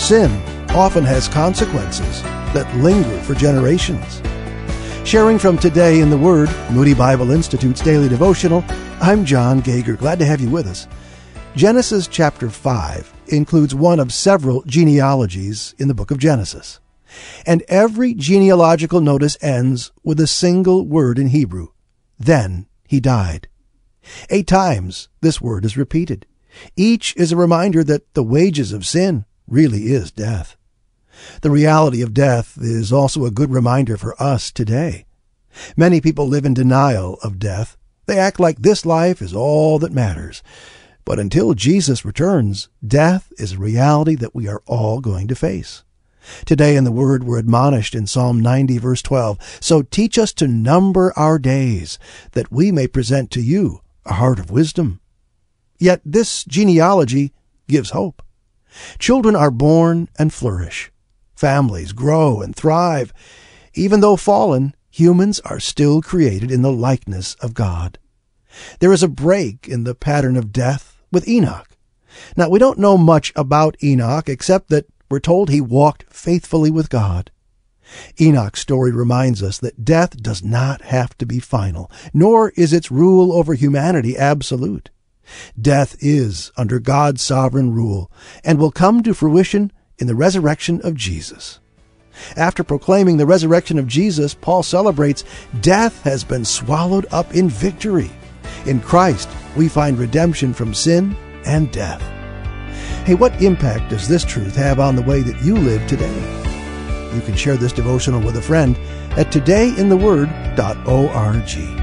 Sin often has consequences that linger for generations. Sharing from Today in the Word, Moody Bible Institute's daily devotional, I'm John Gager. Glad to have you with us. Genesis chapter 5 includes one of several genealogies in the book of Genesis. And every genealogical notice ends with a single word in Hebrew. Then he died. Eight times this word is repeated. Each is a reminder that the wages of sin really is death. The reality of death is also a good reminder for us today. Many people live in denial of death. They act like this life is all that matters. But until Jesus returns, death is a reality that we are all going to face. Today in the Word we're admonished in Psalm 90 verse 12, So teach us to number our days, that we may present to you a heart of wisdom. Yet this genealogy gives hope. Children are born and flourish. Families grow and thrive. Even though fallen, humans are still created in the likeness of God. There is a break in the pattern of death with Enoch. Now, we don't know much about Enoch except that we're told he walked faithfully with God. Enoch's story reminds us that death does not have to be final, nor is its rule over humanity absolute. Death is under God's sovereign rule and will come to fruition in the resurrection of Jesus. After proclaiming the resurrection of Jesus, Paul celebrates death has been swallowed up in victory. In Christ, we find redemption from sin and death. Hey, what impact does this truth have on the way that you live today? You can share this devotional with a friend at todayintheword.org.